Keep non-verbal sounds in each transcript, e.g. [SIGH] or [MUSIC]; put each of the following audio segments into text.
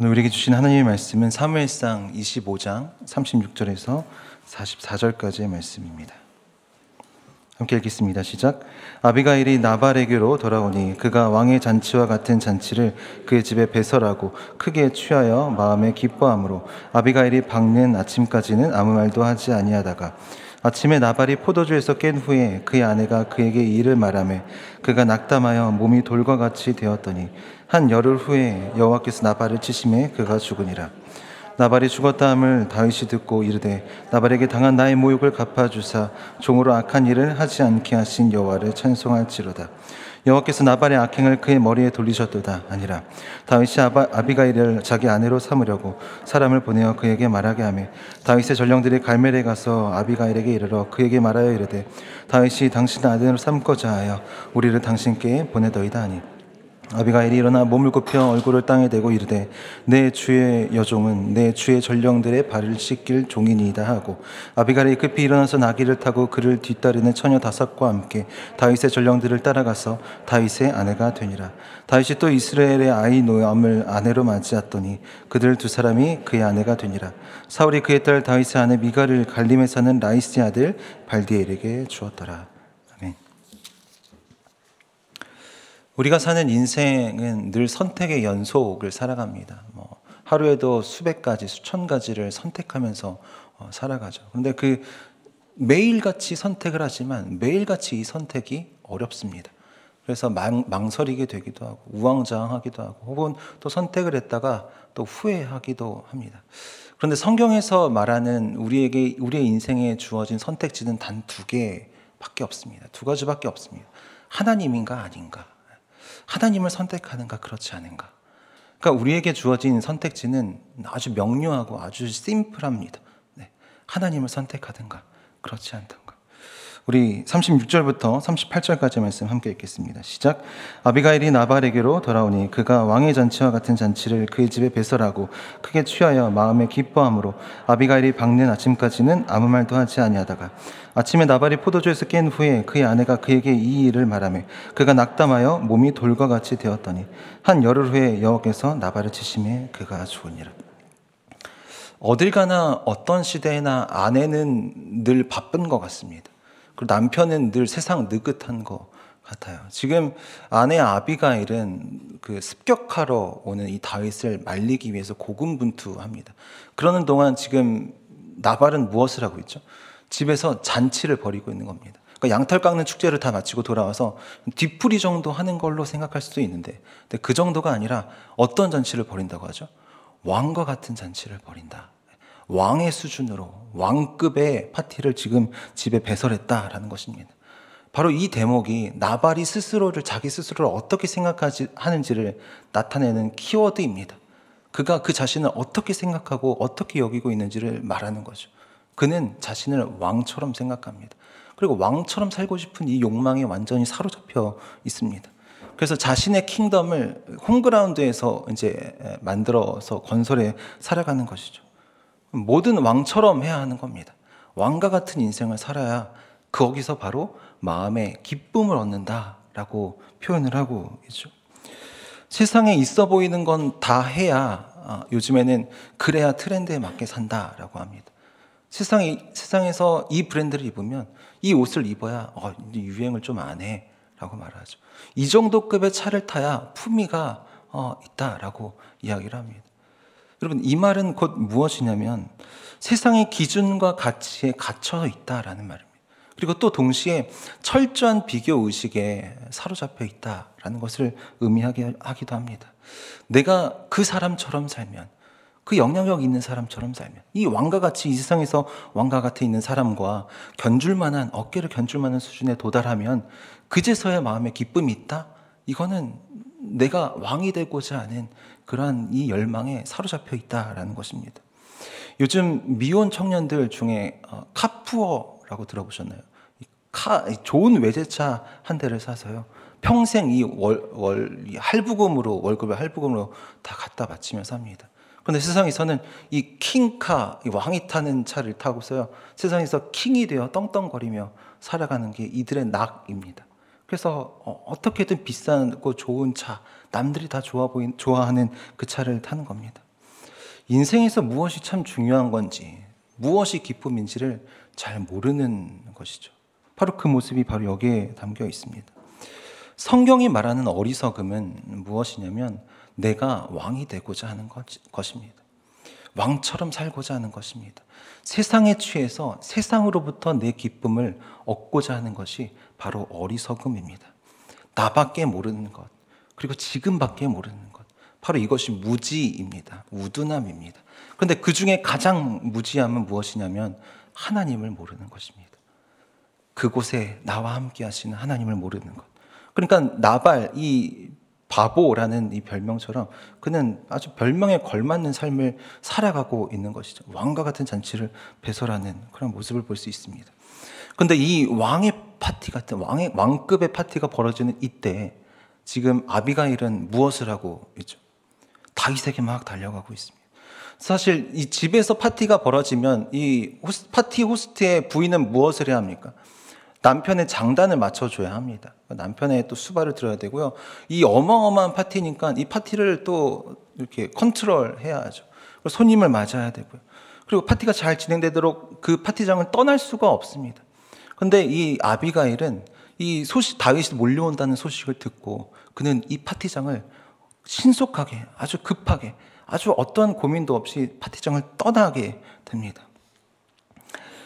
오늘 우리에게 주신 하나님의 말씀은 사무엘상 25장 36절에서 44절까지의 말씀입니다. 함께 읽겠습니다. 시작. 아비가일이 나발에게로 돌아오니 그가 왕의 잔치와 같은 잔치를 그의 집에 배설하고 크게 취하여 마음에 기뻐함으로 아비가일이 밝는 아침까지는 아무 말도 하지 아니하다가 아침에 나발이 포도주에서 깬 후에 그의 아내가 그에게 이를 말하매 그가 낙담하여 몸이 돌과 같이 되었더니 한 열흘 후에 여호와께서 나발을 치심에 그가 죽으니라. 나발이 죽었다 함을 다윗이 듣고 이르되 나발에게 당한 나의 모욕을 갚아주사 종으로 악한 일을 하지 않게 하신 여호와를 찬송할지로다. 여호와께서 나발의 악행을 그의 머리에 돌리셨도다 아니라. 다윗이 아바, 아비가일을 자기 아내로 삼으려고 사람을 보내어 그에게 말하게 하며 다윗의 전령들이 갈멜에 가서 아비가일에게 이르러 그에게 말하여 이르되 다윗이 당신의 아내로 삼고자 하여 우리를 당신께 보내더이다 하니 아비가일이 일어나 몸을 굽혀 얼굴을 땅에 대고 이르되 내 주의 여종은 내 주의 전령들의 발을 씻길 종이니이다 하고 아비가일이 급히 일어나서 나귀를 타고 그를 뒤따르는 처녀 다섯과 함께 다윗의 전령들을 따라가서 다윗의 아내가 되니라. 다윗이 또 이스라엘의 아이 노암을 아내로 맞이했더니 그들 두 사람이 그의 아내가 되니라. 사울이 그의 딸 다윗의 아내 미가를 갈림에 사는 라이스의 아들 발디엘에게 주었더라 우리가 사는 인생은 늘 선택의 연속을 살아갑니다. 뭐 하루에도 수백 가지, 수천 가지를 선택하면서 어, 살아가죠. 그런데 그 매일같이 선택을 하지만 매일같이 이 선택이 어렵습니다. 그래서 망, 망설이게 되기도 하고 우왕좌왕하기도 하고 혹은 또 선택을 했다가 또 후회하기도 합니다. 그런데 성경에서 말하는 우리에게 우리의 인생에 주어진 선택지는 단 두 개밖에 없습니다. 두 가지밖에 없습니다. 하나님인가 아닌가. 하나님을 선택하는가 그렇지 않은가. 그러니까 우리에게 주어진 선택지는 아주 명료하고 아주 심플합니다. 네. 하나님을 선택하든가 그렇지 않던가. 우리 36절부터 38절까지 말씀 함께 읽겠습니다. 시작. 아비가일이 나발에게로 돌아오니 그가 왕의 잔치와 같은 잔치를 그의 집에 배설하고 크게 취하여 마음에 기뻐함으로 아비가일이 밝는 아침까지는 아무 말도 하지 아니하다가 아침에 나발이 포도주에서 깬 후에 그의 아내가 그에게 이 일을 말하며 그가 낙담하여 몸이 돌과 같이 되었더니 한 열흘 후에 여호께서 나발을 치심에 그가 죽으니라. 어딜 가나 어떤 시대나 아내는 늘 바쁜 것 같습니다. 그리고 남편은 늘 세상 느긋한 것 같아요. 지금 아내 아비가일은 그 습격하러 오는 이 다윗을 말리기 위해서 고군분투합니다. 그러는 동안 지금 나발은 무엇을 하고 있죠? 집에서 잔치를 벌이고 있는 겁니다. 그러니까 양털 깎는 축제를 다 마치고 돌아와서 뒤풀이 정도 하는 걸로 생각할 수도 있는데 그 정도가 아니라 어떤 잔치를 벌인다고 하죠? 왕과 같은 잔치를 벌인다. 왕의 수준으로 왕급의 파티를 지금 집에 배설했다라는 것입니다. 바로 이 대목이 나발이 스스로를 자기 스스로를 어떻게 생각하지 하는지를 나타내는 키워드입니다. 그가 그 자신을 어떻게 생각하고 어떻게 여기고 있는지를 말하는 거죠. 그는 자신을 왕처럼 생각합니다. 그리고 왕처럼 살고 싶은 이 욕망에 완전히 사로잡혀 있습니다. 그래서 자신의 킹덤을 홈그라운드에서 이제 만들어서 건설해 살아가는 것이죠. 모든 왕처럼 해야 하는 겁니다. 왕과 같은 인생을 살아야 거기서 바로 마음의 기쁨을 얻는다라고 표현을 하고 있죠. 세상에 있어 보이는 건 다 해야 어, 요즘에는 그래야 트렌드에 맞게 산다라고 합니다. 세상에 세상에서 이 브랜드를 입으면 이 옷을 입어야 어, 유행을 좀 안 해라고 말하죠. 이 정도 급의 차를 타야 품위가 어, 있다라고 이야기를 합니다. 여러분 이 말은 곧 무엇이냐면 세상의 기준과 가치에 갇혀 있다라는 말입니다. 그리고 또 동시에 철저한 비교 의식에 사로잡혀 있다라는 것을 의미하기도 합니다. 내가 그 사람처럼 살면 그 영향력 있는 사람처럼 살면 이 왕과 같이 이 세상에서 왕과 같이 있는 사람과 견줄 만한 어깨를 견줄 만한 수준에 도달하면 그제서야 마음에 기쁨이 있다. 이거는 내가 왕이 되고자 하는 그러한 이 열망에 사로잡혀 있다라는 것입니다. 요즘 미혼 청년들 중에 어, 카푸어라고 들어보셨나요? 카, 좋은 외제차 한 대를 사서요. 평생 이 월, 월, 할부금으로, 월급을 할부금으로 다 갖다 바치면서 합니다. 그런데 세상에서는 이 킹카, 이 왕이 타는 차를 타고서요. 세상에서 킹이 되어 떵떵거리며 살아가는 게 이들의 낙입니다. 그래서 어, 어떻게든 비싸고 좋은 차, 남들이 다 좋아 보인, 좋아하는 그 차를 타는 겁니다. 인생에서 무엇이 참 중요한 건지, 무엇이 기쁨인지를 잘 모르는 것이죠. 바로 그 모습이 바로 여기에 담겨 있습니다. 성경이 말하는 어리석음은 무엇이냐면 내가 왕이 되고자 하는 것입니다. 왕처럼 살고자 하는 것입니다. 세상에 취해서 세상으로부터 내 기쁨을 얻고자 하는 것이 바로 어리석음입니다. 나밖에 모르는 것, 그리고 지금밖에 모르는 것. 바로 이것이 무지입니다. 우둔함입니다. 그런데 그 중에 가장 무지함은 무엇이냐면 하나님을 모르는 것입니다. 그곳에 나와 함께 하시는 하나님을 모르는 것. 그러니까 나발, 이 바보라는 이 별명처럼 그는 아주 별명에 걸맞는 삶을 살아가고 있는 것이죠. 왕과 같은 잔치를 배설하는 그런 모습을 볼 수 있습니다. 근데 이 왕의 파티 같은 왕의 왕급의 파티가 벌어지는 이때 지금 아비가일은 무엇을 하고 있죠? 다윗에게 막 달려가고 있습니다. 사실 이 집에서 파티가 벌어지면 이 호스, 파티 호스트의 부인은 무엇을 해야 합니까? 남편의 장단을 맞춰줘야 합니다. 남편의 또 수발을 들어야 되고요. 이 어마어마한 파티니까 이 파티를 또 이렇게 컨트롤 해야 하죠. 손님을 맞아야 되고요. 그리고 파티가 잘 진행되도록 그 파티장을 떠날 수가 없습니다. 근데 이 아비가일은 이 소식, 다윗이 몰려온다는 소식을 듣고 그는 이 파티장을 신속하게, 아주 급하게, 아주 어떤 고민도 없이 파티장을 떠나게 됩니다.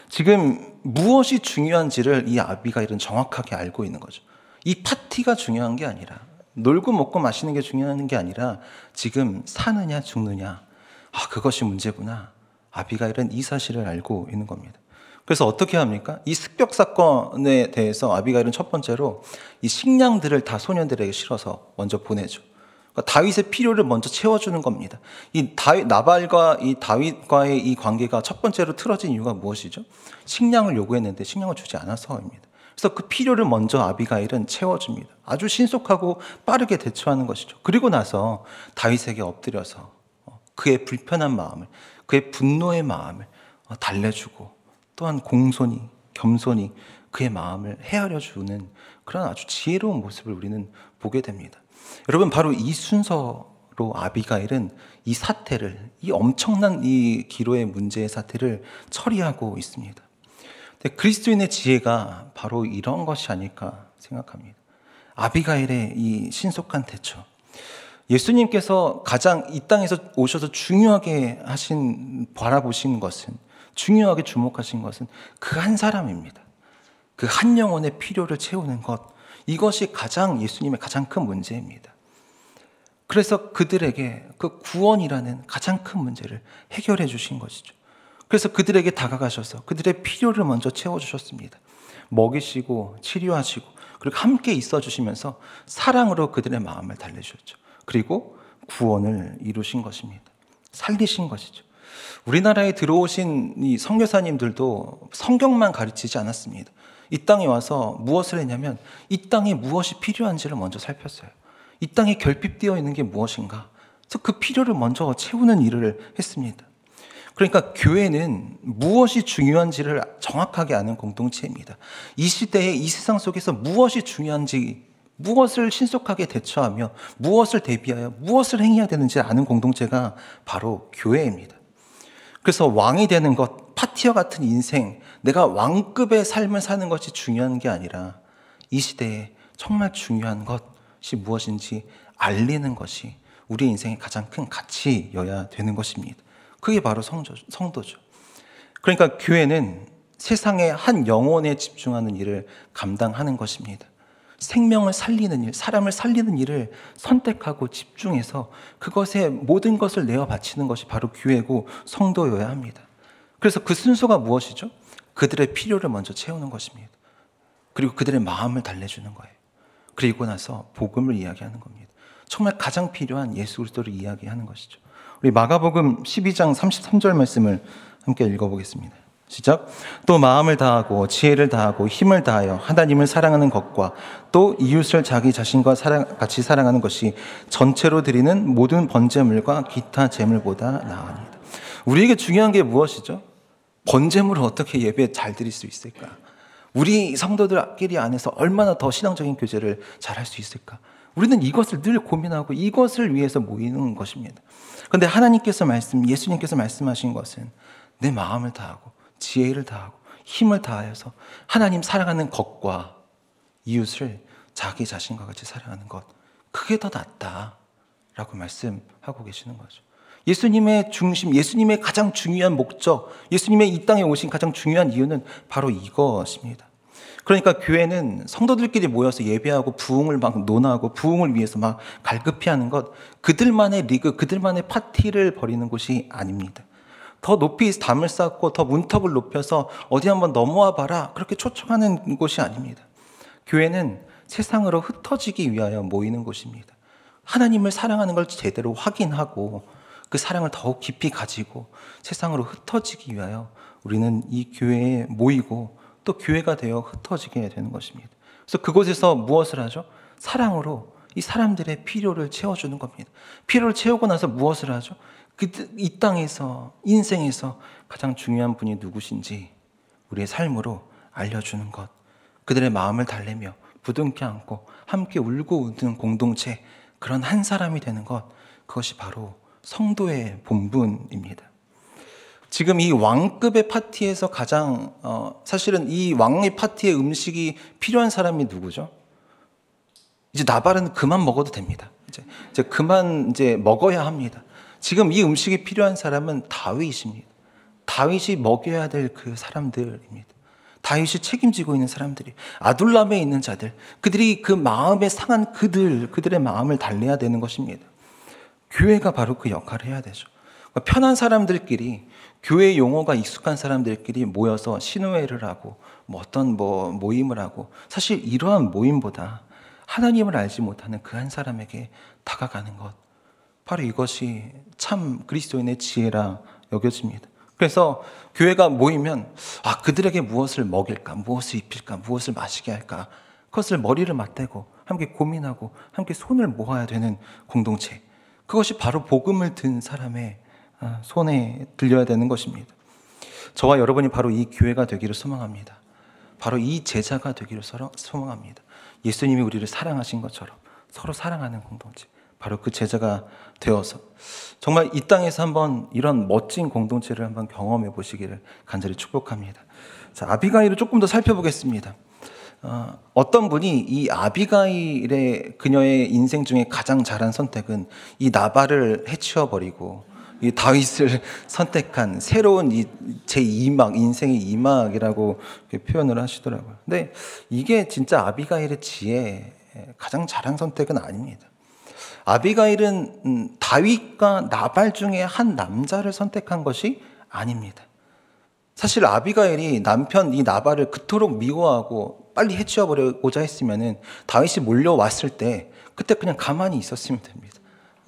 지금 무엇이 중요한지를 이 아비가일은 정확하게 알고 있는 거죠. 이 파티가 중요한 게 아니라 놀고 먹고 마시는 게 중요한 게 아니라 지금 사느냐 죽느냐 아 그것이 문제구나. 아비가일은 이 사실을 알고 있는 겁니다. 그래서 어떻게 합니까? 이 습격 사건에 대해서 아비가일은 첫 번째로 이 식량들을 다 소년들에게 실어서 먼저 보내죠. 그러니까 다윗의 필요를 먼저 채워주는 겁니다. 이 다윗, 나발과 이 다윗과의 이 관계가 첫 번째로 틀어진 이유가 무엇이죠? 식량을 요구했는데 식량을 주지 않아서입니다. 그래서 그 필요를 먼저 아비가일은 채워줍니다. 아주 신속하고 빠르게 대처하는 것이죠. 그리고 나서 다윗에게 엎드려서 어, 그의 불편한 마음을, 그의 분노의 마음을 어, 달래주고 또한 공손히, 겸손히 그의 마음을 헤아려 주는 그런 아주 지혜로운 모습을 우리는 보게 됩니다. 여러분 바로 이 순서로 아비가일은 이 사태를 이 엄청난 이 기로의 문제의 사태를 처리하고 있습니다. 그리스도인의 지혜가 바로 이런 것이 아닐까 생각합니다. 아비가일의 이 신속한 대처. 예수님께서 가장 이 땅에서 오셔서 중요하게 하신 바라보신 것은 중요하게 주목하신 것은 그 한 사람입니다. 그 한 영혼의 필요를 채우는 것. 이것이 가장 예수님의 가장 큰 문제입니다. 그래서 그들에게 그 구원이라는 가장 큰 문제를 해결해 주신 것이죠. 그래서 그들에게 다가가셔서 그들의 필요를 먼저 채워 주셨습니다. 먹이시고 치료하시고 그리고 함께 있어 주시면서 사랑으로 그들의 마음을 달래주셨죠. 그리고 구원을 이루신 것입니다. 살리신 것이죠. 우리나라에 들어오신 이 선교사님들도 성경만 가르치지 않았습니다. 이 땅에 와서 무엇을 했냐면 이 땅에 무엇이 필요한지를 먼저 살폈어요. 이 땅에 결핍되어 있는 게 무엇인가? 그래서 그 필요를 먼저 채우는 일을 했습니다. 그러니까 교회는 무엇이 중요한지를 정확하게 아는 공동체입니다. 이 시대의 이 세상 속에서 무엇이 중요한지, 무엇을 신속하게 대처하며, 무엇을 대비하여, 무엇을 행해야 되는지 아는 공동체가 바로 교회입니다. 그래서 왕이 되는 것, 파티와 같은 인생, 내가 왕급의 삶을 사는 것이 중요한 게 아니라 이 시대에 정말 중요한 것이 무엇인지 알리는 것이 우리 인생의 가장 큰 가치여야 되는 것입니다. 그게 바로 성조, 성도죠. 그러니까 교회는 세상의 한 영혼에 집중하는 일을 감당하는 것입니다. 생명을 살리는 일, 사람을 살리는 일을 선택하고 집중해서 그것에 모든 것을 내어 바치는 것이 바로 교회고 성도여야 합니다. 그래서 그 순서가 무엇이죠? 그들의 필요를 먼저 채우는 것입니다. 그리고 그들의 마음을 달래주는 거예요. 그리고 나서 복음을 이야기하는 겁니다. 정말 가장 필요한 예수 그리스도를 이야기하는 것이죠. 우리 마가복음 12장 33절 말씀을 함께 읽어보겠습니다. 시작. 또 마음을 다하고 지혜를 다하고 힘을 다하여 하나님을 사랑하는 것과 또 이웃을 자기 자신과 사랑, 같이 사랑하는 것이 전체로 드리는 모든 번제물과 기타 제물보다 나으니다. 우리에게 중요한 게 무엇이죠? 번제물을 어떻게 예배 잘 드릴 수 있을까? 우리 성도들끼리 안에서 얼마나 더 신앙적인 교제를 잘 할 수 있을까? 우리는 이것을 늘 고민하고 이것을 위해서 모이는 것입니다. 그런데 하나님께서 말씀, 예수님께서 말씀하신 것은 내 마음을 다하고 지혜를 다하고 힘을 다하여서 하나님 사랑하는 것과 이웃을 자기 자신과 같이 사랑하는 것. 그게 더 낫다. 라고 말씀하고 계시는 거죠. 예수님의 중심, 예수님의 가장 중요한 목적, 예수님의 이 땅에 오신 가장 중요한 이유는 바로 이것입니다. 그러니까 교회는 성도들끼리 모여서 예배하고 부흥을 막 논하고 부흥을 위해서 막 갈급히 하는 것, 그들만의 리그, 그들만의 파티를 벌이는 곳이 아닙니다. 더 높이 담을 쌓고 더 문턱을 높여서 어디 한번 넘어와 봐라. 그렇게 초청하는 곳이 아닙니다. 교회는 세상으로 흩어지기 위하여 모이는 곳입니다. 하나님을 사랑하는 걸 제대로 확인하고 그 사랑을 더욱 깊이 가지고 세상으로 흩어지기 위하여 우리는 이 교회에 모이고 또 교회가 되어 흩어지게 되는 것입니다. 그래서 그곳에서 무엇을 하죠? 사랑으로 이 사람들의 필요를 채워주는 겁니다. 필요를 채우고 나서 무엇을 하죠? 그, 이 땅에서, 인생에서 가장 중요한 분이 누구신지 우리의 삶으로 알려주는 것. 그들의 마음을 달래며 부둥켜 안고 함께 울고 웃는 공동체, 그런 한 사람이 되는 것. 그것이 바로 성도의 본분입니다. 지금 이 왕급의 파티에서 가장 어, 사실은 이 왕의 파티의 음식이 필요한 사람이 누구죠? 이제 나발은 그만 먹어도 됩니다. 이제, 이제 그만 이제 먹어야 합니다. 지금 이 음식이 필요한 사람은 다윗입니다. 다윗이 먹여야 될 그 사람들입니다. 다윗이 책임지고 있는 사람들이 아둘람에 있는 자들 그들이 그 마음에 상한 그들 그들의 마음을 달래야 되는 것입니다. 교회가 바로 그 역할을 해야 되죠. 그러니까 편한 사람들끼리 교회 용어가 익숙한 사람들끼리 모여서 신우회를 하고 뭐 어떤 뭐 모임을 하고 사실 이러한 모임보다 하나님을 알지 못하는 그 한 사람에게 다가가는 것 바로 이것이 참 그리스도인의 지혜라 여겨집니다. 그래서 교회가 모이면 아 그들에게 무엇을 먹일까, 무엇을 입힐까, 무엇을 마시게 할까 그것을 머리를 맞대고 함께 고민하고 함께 손을 모아야 되는 공동체. 그것이 바로 복음을 든 사람의 아, 손에 들려야 되는 것입니다. 저와 여러분이 바로 이 교회가 되기를 소망합니다. 바로 이 제자가 되기를 소망합니다. 예수님이 우리를 사랑하신 것처럼 서로 사랑하는 공동체. 바로 그 제자가 되어서 정말 이 땅에서 한번 이런 멋진 공동체를 한번 경험해 보시기를 간절히 축복합니다. 자, 아비가일을 조금 더 살펴보겠습니다. 어, 어떤 분이 이 아비가일의 그녀의 인생 중에 가장 잘한 선택은 이 나발을 해치워 버리고 이 다윗을 [LAUGHS] 선택한 새로운 이제 2막 인생의 2막이라고 표현을 하시더라고요. 근데 이게 진짜 아비가일의 지혜 가장 잘한 선택은 아닙니다. 아비가일은 음, 다윗과 나발 중에 한 남자를 선택한 것이 아닙니다. 사실 아비가일이 남편 이 나발을 그토록 미워하고 빨리 해치워 버리고자 했으면은 다윗이 몰려왔을 때 그때 그냥 가만히 있었으면 됩니다.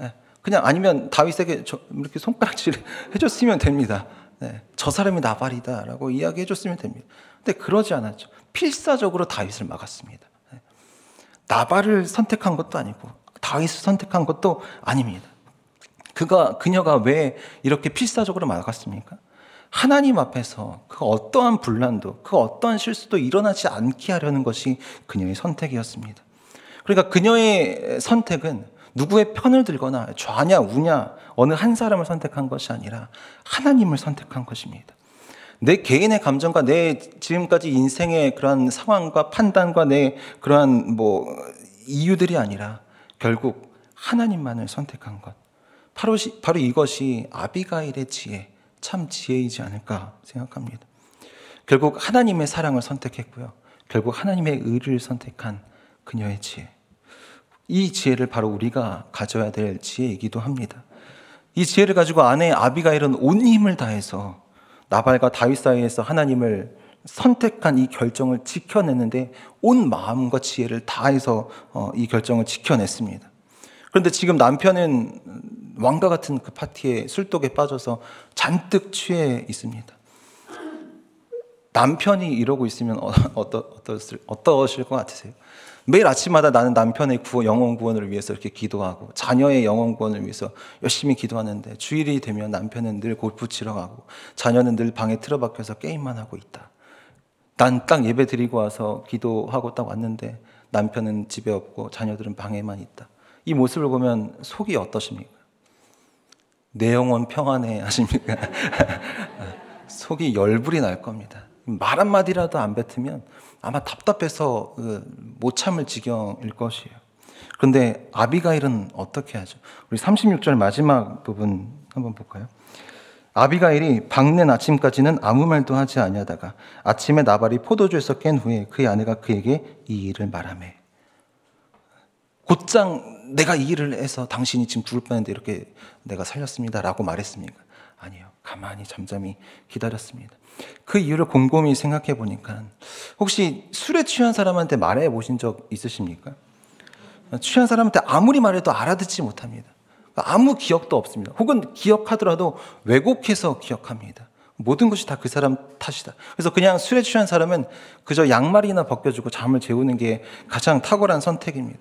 예, 그냥 아니면 다윗에게 이렇게 손가락질 [LAUGHS] 해줬으면 됩니다. 네, 저 사람이 나발이다라고 이야기해줬으면 됩니다. 근데 그러지 않았죠. 필사적으로 다윗을 막았습니다. 네. 나발을 선택한 것도 아니고 다윗을 선택한 것도 아닙니다. 그가 그녀가 왜 이렇게 필사적으로 막았습니까? 하나님 앞에서 그 어떠한 분란도 그 어떠한 실수도 일어나지 않게 하려는 것이 그녀의 선택이었습니다. 그러니까 그녀의 선택은 누구의 편을 들거나 좌냐 우냐 어느 한 사람을 선택한 것이 아니라 하나님을 선택한 것입니다. 내 개인의 감정과 내 지금까지 인생의 그러한 상황과 판단과 내 그러한 뭐 이유들이 아니라 결국 하나님만을 선택한 것. 바로, 바로 이것이 아비가일의 지혜, 참 지혜이지 않을까 생각합니다. 결국 하나님의 사랑을 선택했고요. 결국 하나님의 의를 선택한 그녀의 지혜. 이 지혜를 바로 우리가 가져야 될 지혜이기도 합니다. 이 지혜를 가지고 아내 아비가일은 온 힘을 다해서 나발과 다윗 사이에서 하나님을 선택한 이 결정을 지켜냈는데 온 마음과 지혜를 다해서 어, 이 결정을 지켜냈습니다. 그런데 지금 남편은 왕과 같은 그 파티에 술독에 빠져서 잔뜩 취해 있습니다. 남편이 이러고 있으면 어, 어떠, 어떠실, 어떠실 것 같으세요? 매일 아침마다 나는 남편의 구원, 영혼 구원을 위해서 이렇게 기도하고 자녀의 영혼 구원을 위해서 열심히 기도하는데 주일이 되면 남편은 늘 골프 치러 가고 자녀는 늘 방에 틀어박혀서 게임만 하고 있다. 난 딱 예배 드리고 와서 기도하고 딱 왔는데 남편은 집에 없고 자녀들은 방에만 있다. 이 모습을 보면 속이 어떠십니까? 내 영혼 평안해 하십니까? [LAUGHS] 속이 열불이 날 겁니다. 말 한마디라도 안 뱉으면 아마 답답해서 그못 참을 지경일 것이에요. 그런데 아비가일은 어떻게 하죠? 우리 36절 마지막 부분 한번 볼까요? 아비가일이 밝는 아침까지는 아무 말도 하지 아니하다가 아침에 나발이 포도주에서 깬 후에 그의 아내가 그에게 이 일을 말하매 곧장 내가 이 일을 해서 당신이 지금 죽을 뻔했는데 이렇게 내가 살렸습니다라고 말했습니까? 아니요. 가만히 잠잠히 기다렸습니다. 그 이유를 곰곰이 생각해 보니까 혹시 술에 취한 사람한테 말해 보신 적 있으십니까? 취한 사람한테 아무리 말해도 알아듣지 못합니다. 아무 기억도 없습니다. 혹은 기억하더라도 왜곡해서 기억합니다. 모든 것이 다 그 사람 탓이다. 그래서 그냥 술에 취한 사람은 그저 양말이나 벗겨주고 잠을 재우는 게 가장 탁월한 선택입니다.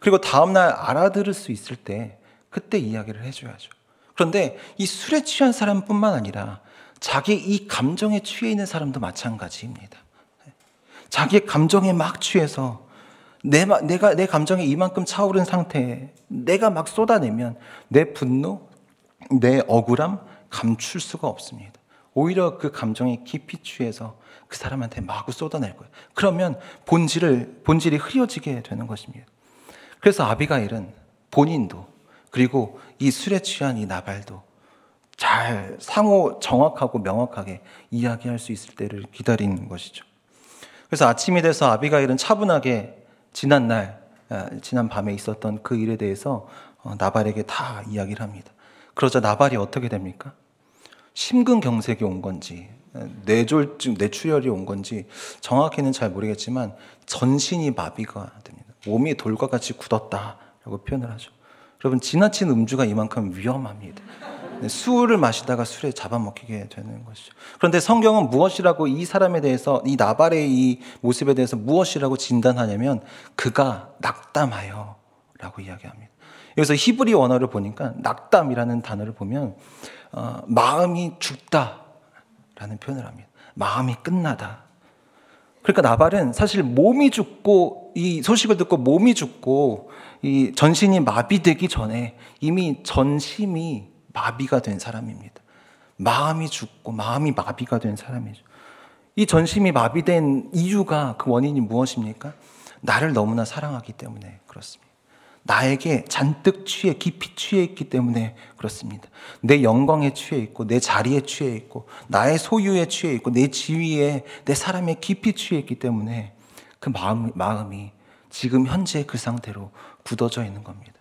그리고 다음날 알아들을 수 있을 때 그때 이야기를 해줘야죠. 그런데 이 술에 취한 사람뿐만 아니라 자기 이 감정에 취해 있는 사람도 마찬가지입니다. 자기의 감정에 막 취해서 내, 내가 내 감정이 이만큼 차오른 상태에 내가 막 쏟아내면 내 분노, 내 억울함 감출 수가 없습니다. 오히려 그 감정에 깊이 취해서 그 사람한테 마구 쏟아낼 거예요. 그러면 본질을 본질이 흐려지게 되는 것입니다. 그래서 아비가일은 본인도 그리고 이 술에 취한 이 나발도 잘 상호 정확하고 명확하게 이야기할 수 있을 때를 기다리는 것이죠. 그래서 아침이 돼서 아비가일은 차분하게 지난 날, 아, 지난 밤에 있었던 그 일에 대해서 어, 나발에게 다 이야기를 합니다. 그러자 나발이 어떻게 됩니까? 심근경색이 온 건지, 뇌졸중, 뇌출혈이 온 건지 정확히는 잘 모르겠지만 전신이 마비가 됩니다. 몸이 돌과 같이 굳었다라고 표현을 하죠. 여러분 지나친 음주가 이만큼 위험합니다. 네, 술을 마시다가 술에 잡아먹히게 되는 것이죠. 그런데 성경은 무엇이라고 이 사람에 대해서 이 나발의 이 모습에 대해서 무엇이라고 진단하냐면 그가 낙담하여라고 이야기합니다. 여기서 히브리 원어를 보니까 낙담이라는 단어를 보면 어, 마음이 죽다라는 표현을 합니다. 마음이 끝나다. 그러니까 나발은 사실 몸이 죽고 이 소식을 듣고 몸이 죽고 이 전신이 마비되기 전에 이미 전심이 마비가 된 사람입니다. 마음이 죽고 마음이 마비가 된 사람이죠. 이 전심이 마비된 이유가 그 원인이 무엇입니까? 나를 너무나 사랑하기 때문에 그렇습니다. 나에게 잔뜩 취해 깊이 취해 있기 때문에 그렇습니다. 내 영광에 취해 있고 내 자리에 취해 있고 나의 소유에 취해 있고 내 지위에 내 사람에 깊이 취해 있기 때문에 그 마음 마음이 지금 현재 그 상태로 굳어져 있는 겁니다.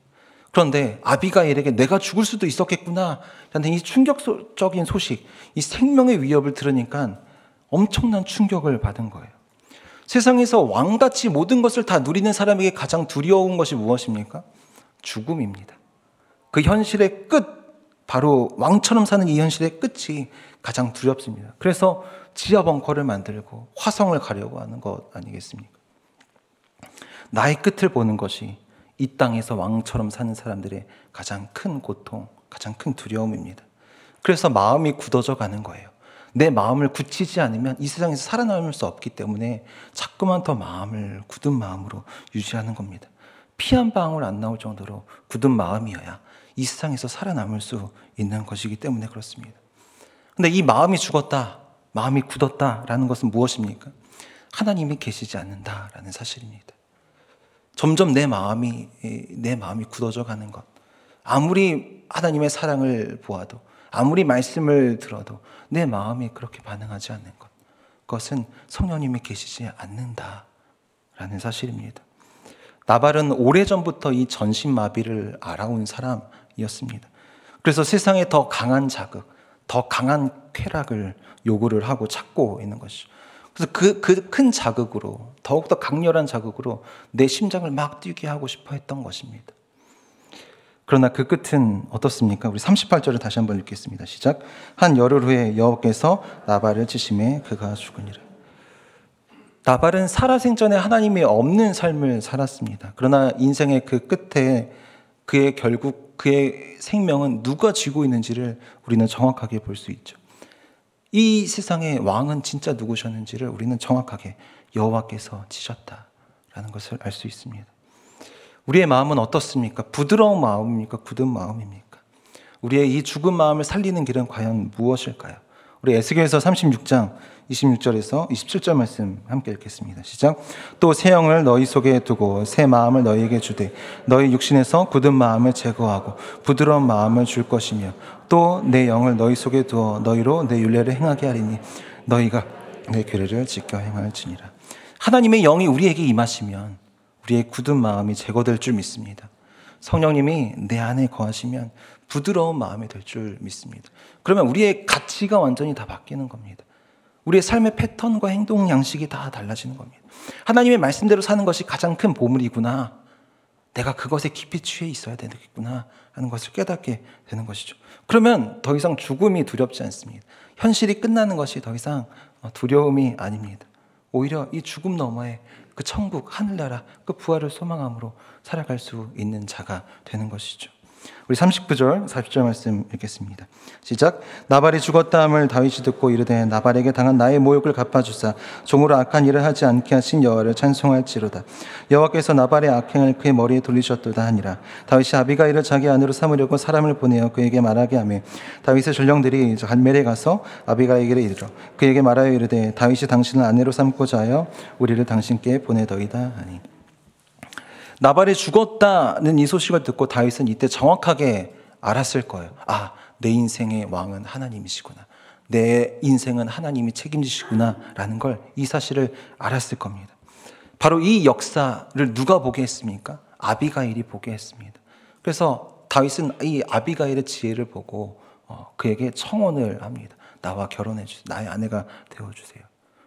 그런데 아비가일에게 내가 죽을 수도 있었겠구나 라는 이 충격적인 소식, 이 생명의 위협을 들으니까 엄청난 충격을 받은 거예요. 세상에서 왕같이 모든 것을 다 누리는 사람에게 가장 두려운 것이 무엇입니까? 죽음입니다. 그 현실의 끝, 바로 왕처럼 사는 이 현실의 끝이 가장 두렵습니다. 그래서 지하 벙커를 만들고 화성을 가려고 하는 것 아니겠습니까? 나의 끝을 보는 것이 이 땅에서 왕처럼 사는 사람들의 가장 큰 고통, 가장 큰 두려움입니다. 그래서 마음이 굳어져 가는 거예요. 내 마음을 굳히지 않으면 이 세상에서 살아남을 수 없기 때문에 자꾸만 더 마음을 굳은 마음으로 유지하는 겁니다. 피 한 방울 안 나올 정도로 굳은 마음이어야 이 세상에서 살아남을 수 있는 것이기 때문에 그렇습니다. 근데 이 마음이 죽었다, 마음이 굳었다라는 것은 무엇입니까? 하나님이 계시지 않는다라는 사실입니다. 점점 내 마음이 내 마음이 굳어져 가는 것. 아무리 하나님의 사랑을 보아도 아무리 말씀을 들어도 내 마음이 그렇게 반응하지 않는 것. 그것은 성령님이 계시지 않는다라는 사실입니다. 나발은 오래전부터 이 전신마비를 알아온 사람이었습니다. 그래서 세상에 더 강한 자극, 더 강한 쾌락을 요구를 하고 찾고 있는 것이죠. 그래서 그, 그 큰 자극으로, 더욱더 강렬한 자극으로 내 심장을 막 뛰게 하고 싶어 했던 것입니다. 그러나 그 끝은 어떻습니까? 우리 38절을 다시 한번 읽겠습니다. 시작. 한 열흘 후에 여호께서 나발을 치심에 그가 죽으니라. 나발은 살아생전에 하나님이 없는 삶을 살았습니다. 그러나 인생의 그 끝에 그의 결국 그의 생명은 누가 쥐고 있는지를 우리는 정확하게 볼 수 있죠. 이 세상의 왕은 진짜 누구셨는지를 우리는 정확하게 여호와께서 지셨다. 라는 것을 알 수 있습니다. 우리의 마음은 어떻습니까? 부드러운 마음입니까? 굳은 마음입니까? 우리의 이 죽은 마음을 살리는 길은 과연 무엇일까요? 우리 에스겔서 36장 26절에서 27절 말씀 함께 읽겠습니다. 시작. 또 새 영을 너희 속에 두고 새 마음을 너희에게 주되 너희 육신에서 굳은 마음을 제거하고 부드러운 마음을 줄 것이며 또 내 영을 너희 속에 두어 너희로 내 윤례를 행하게 하리니 너희가 내 규례를 지켜 행할지니라. 하나님의 영이 우리에게 임하시면 우리의 굳은 마음이 제거될 줄 믿습니다. 성령님이 내 안에 거하시면 부드러운 마음이 될 줄 믿습니다. 그러면 우리의 가치가 완전히 다 바뀌는 겁니다. 우리의 삶의 패턴과 행동 양식이 다 달라지는 겁니다. 하나님의 말씀대로 사는 것이 가장 큰 보물이구나. 내가 그것에 깊이 취해 있어야 되겠구나 하는 것을 깨닫게 되는 것이죠. 그러면 더 이상 죽음이 두렵지 않습니다. 현실이 끝나는 것이 더 이상 두려움이 아닙니다. 오히려 이 죽음 너머에 그 천국, 하늘나라, 그 부활을 소망함으로 살아갈 수 있는 자가 되는 것이죠. 우리 39절, 40절 말씀 읽겠습니다. 시작. 나발이 죽었다 함을 다윗이 듣고 이르되 나발에게 당한 나의 모욕을 갚아주사 종으로 악한 일을 하지 않게 하신 여호와를 찬송할지로다. 여호와께서 나발의 악행을 그의 머리에 돌리셨도다 하니라. 다윗이 아비가일을 자기 아내로 삼으려고 사람을 보내어 그에게 말하게 하며 다윗의 전령들이 갈멜에 가서 아비가일에게 이르러 그에게 말하여 이르되 다윗이 당신을 아내로 삼고자 하여 우리를 당신께 보내더이다 하니. 나발이 죽었다는 이 소식을 듣고 다윗은 이때 정확하게 알았을 거예요. 아, 내 인생의 왕은 하나님이시구나. 내 인생은 하나님이 책임지시구나. 라는 걸 이 사실을 알았을 겁니다. 바로 이 역사를 누가 보게 했습니까? 아비가일이 보게 했습니다. 그래서 다윗은 이 아비가일의 지혜를 보고 어, 그에게 청혼을 합니다. 나와 결혼해 주세요. 나의 아내가 되어 주세요.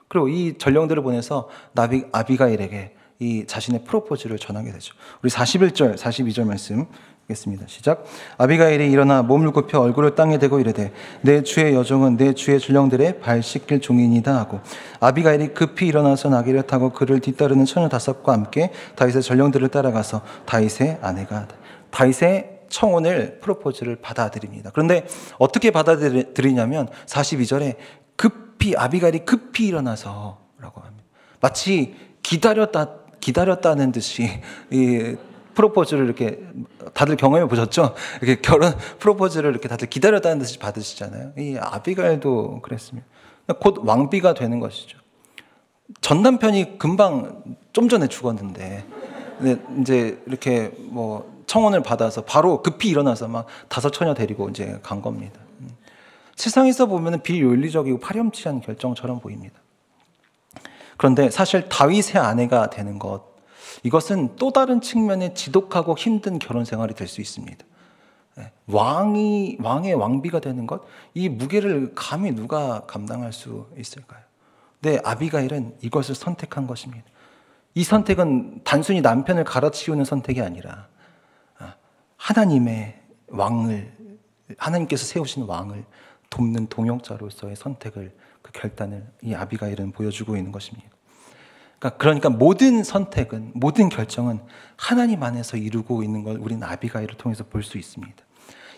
그리고 이 전령들을 보내서 나비 아비가일에게 이 자신의 프로포즈를 전하게 되죠. 우리 41절, 42절 말씀 읽겠습니다. 시작. 아비가일이 일어나 몸을 굽혀 얼굴을 땅에 대고 이르되 내 주의 여종은 내 주의 전령들의 발 씻길 종이니다 하고 아비가일이 급히 일어나서 나귀를 타고 그를 뒤따르는 처녀 다섯과 함께 다윗의 전령들을 따라가서 다윗의 아내가 다윗의 청혼을 프로포즈를 받아들입니다. 그런데 어떻게 받아들이냐면 42절에 급히 아비가일이 급히 일어나서라고 합니다. 마치 기다렸다 기다렸다는 듯이 이 프로포즈를 이렇게 다들 경험해 보셨죠? 이렇게 결혼 프로포즈를 이렇게 다들 기다렸다는 듯이 받으시잖아요. 이 아비가일도 그랬습니다. 곧 왕비가 되는 것이죠. 전 남편이 금방 좀 전에 죽었는데 이제 이렇게 뭐 청혼을 받아서 바로 급히 일어나서 막 다섯 처녀 데리고 이제 간 겁니다. 음. 세상에서 보면 비윤리적이고 파렴치한 결정처럼 보입니다. 그런데 사실 다윗의 아내가 되는 것, 이것은 또 다른 측면의 지독하고 힘든 결혼 생활이 될 수 있습니다. 예, 왕이, 왕의 왕비가 되는 것, 이 무게를 감히 누가 감당할 수 있을까요? 네, 아비가일은 이것을 선택한 것입니다. 이 선택은 단순히 남편을 갈아치우는 선택이 아니라 아, 하나님의 왕을, 하나님께서 세우신 왕을 돕는 동역자로서의 선택을 그 결단을 이 아비가일은 보여주고 있는 것입니다. 그러니까, 그러니까 모든 선택은 모든 결정은 하나님 안에서 이루고 있는 걸 우리는 아비가일을 통해서 볼 수 있습니다.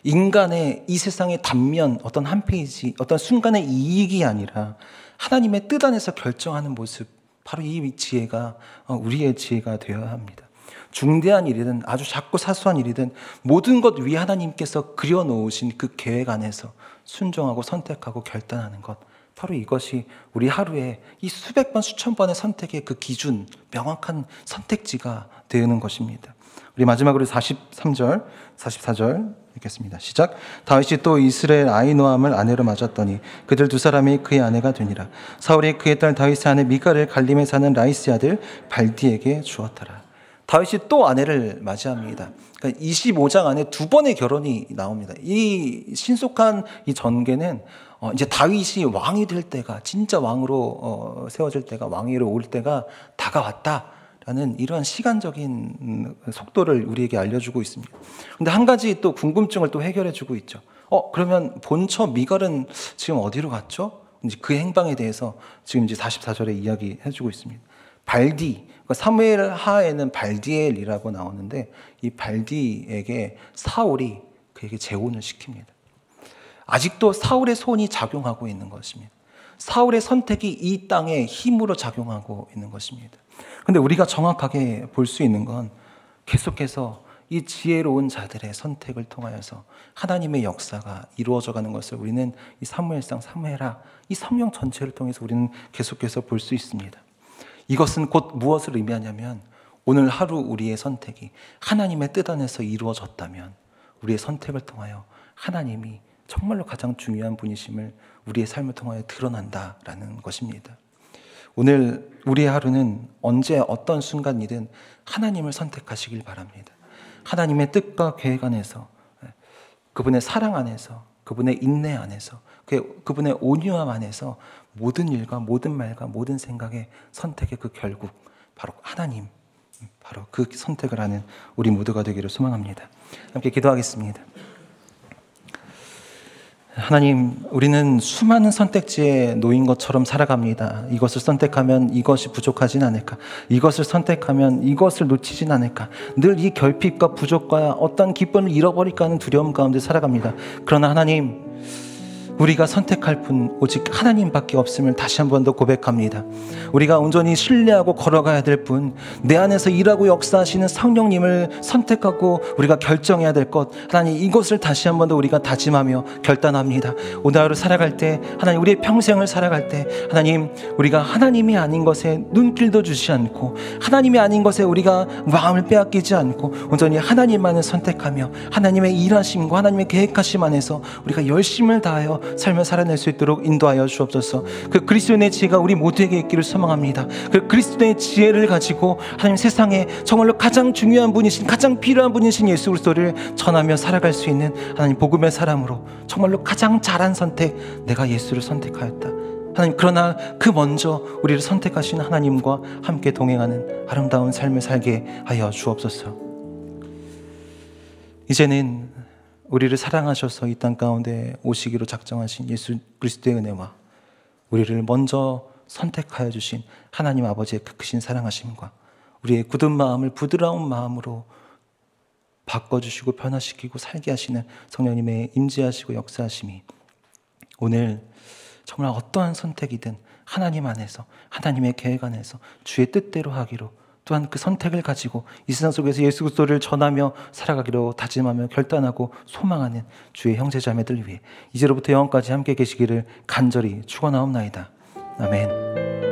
인간의 이 세상의 단면 어떤 한 페이지 어떤 순간의 이익이 아니라 하나님의 뜻 안에서 결정하는 모습 바로 이 지혜가 어, 우리의 지혜가 되어야 합니다. 중대한 일이든 아주 작고 사소한 일이든 모든 것 위에 하나님께서 그려놓으신 그 계획 안에서 순종하고 선택하고 결단하는 것 바로 이것이 우리 하루에 이 수백 번, 수천 번의 선택의 그 기준, 명확한 선택지가 되는 것입니다. 우리 마지막으로 43절, 44절 읽겠습니다. 시작. 다윗이 또 이스르엘 아히노암을 아내로 맞았더니 그들 두 사람이 그의 아내가 되니라. 사울이 그의 딸 다윗의 아내 미갈을 갈림에 사는 라이스 아들 발디에게 주었더라. 다윗이 또 아내를 맞이합니다. 그러니까 25장 안에 두 번의 결혼이 나옵니다. 이 신속한 이 전개는 어, 이제 다윗이 왕이 될 때가 진짜 왕으로 어, 세워질 때가 왕위로 올 때가 다가왔다라는 이러한 시간적인 음, 속도를 우리에게 알려주고 있습니다. 근데 한 가지 또 궁금증을 또 해결해주고 있죠. 어 그러면 본처 미갈은 지금 어디로 갔죠? 이제 그 행방에 대해서 지금 이제 44절에 이야기해주고 있습니다. 발디 그러니까 사무엘 하에는 발디엘이라고 나오는데 이 발디에게 사울이 그에게 재혼을 시킵니다. 아직도 사울의 손이 작용하고 있는 것입니다. 사울의 선택이 이 땅에 힘으로 작용하고 있는 것입니다. 근데 우리가 정확하게 볼 수 있는 건 계속해서 이 지혜로운 자들의 선택을 통하여서 하나님의 역사가 이루어져 가는 것을 우리는 이 사무엘상 사무엘하 이 성경 전체를 통해서 우리는 계속해서 볼 수 있습니다. 이것은 곧 무엇을 의미하냐면 오늘 하루 우리의 선택이 하나님의 뜻 안에서 이루어졌다면 우리의 선택을 통하여 하나님이 정말로 가장 중요한 분이심을 우리의 삶을 통하여 드러난다라는 것입니다. 오늘 우리의 하루는 언제 어떤 순간이든 하나님을 선택하시길 바랍니다. 하나님의 뜻과 계획 안에서 그분의 사랑 안에서 그분의 인내 안에서 그, 그분의 온유함 안에서 모든 일과 모든 말과 모든 생각의 선택의 그 결국 바로 하나님 바로 그 선택을 하는 우리 모두가 되기를 소망합니다. 함께 기도하겠습니다. 하나님, 우리는 수많은 선택지에 놓인 것처럼 살아갑니다. 이것을 선택하면 이것이 부족하진 않을까? 이것을 선택하면 이것을 놓치진 않을까? 늘 이 결핍과 부족과 어떤 기쁨을 잃어버릴까 하는 두려움 가운데 살아갑니다. 그러나 하나님, 우리가 선택할 분 오직 하나님밖에 없음을 다시 한 번 더 고백합니다. 우리가 온전히 신뢰하고 걸어가야 될 분, 내 안에서 일하고 역사하시는 성령님을 선택하고 우리가 결정해야 될 것, 하나님 이것을 다시 한 번 더 우리가 다짐하며 결단합니다. 오늘 하루 살아갈 때, 하나님 우리의 평생을 살아갈 때, 하나님 우리가 하나님이 아닌 것에 눈길도 주지 않고, 하나님이 아닌 것에 우리가 마음을 빼앗기지 않고, 온전히 하나님만을 선택하며 하나님의 일하심과 하나님의 계획하심 안에서 우리가 열심을 다하여 삶을 살아낼 수 있도록 인도하여 주옵소서. 그 그리스도의 지혜가 우리 모두에게 있기를 소망합니다. 그 그리스도의 지혜를 가지고 하나님 세상에 정말로 가장 중요한 분이신 가장 필요한 분이신 예수 그리스도를 전하며 살아갈 수 있는 하나님 복음의 사람으로 정말로 가장 잘한 선택 내가 예수를 선택하였다. 하나님 그러나 그 먼저 우리를 선택하신 하나님과 함께 동행하는 아름다운 삶을 살게 하여 주옵소서. 이제는 우리를 사랑하셔서 이 땅 가운데 오시기로 작정하신 예수 그리스도의 은혜와 우리를 먼저 선택하여 주신 하나님 아버지의 그 크신 사랑하심과 우리의 굳은 마음을 부드러운 마음으로 바꿔주시고 변화시키고 살게 하시는 성령님의 임재하시고 역사하심이 오늘 정말 어떠한 선택이든 하나님 안에서 하나님의 계획 안에서 주의 뜻대로 하기로 또한 그 선택을 가지고 이 세상 속에서 예수 그리스도를 전하며 살아가기로 다짐하며 결단하고 소망하는 주의 형제 자매들 위해 이제로부터 영원까지 함께 계시기를 간절히 축원하옵나이다. 아멘.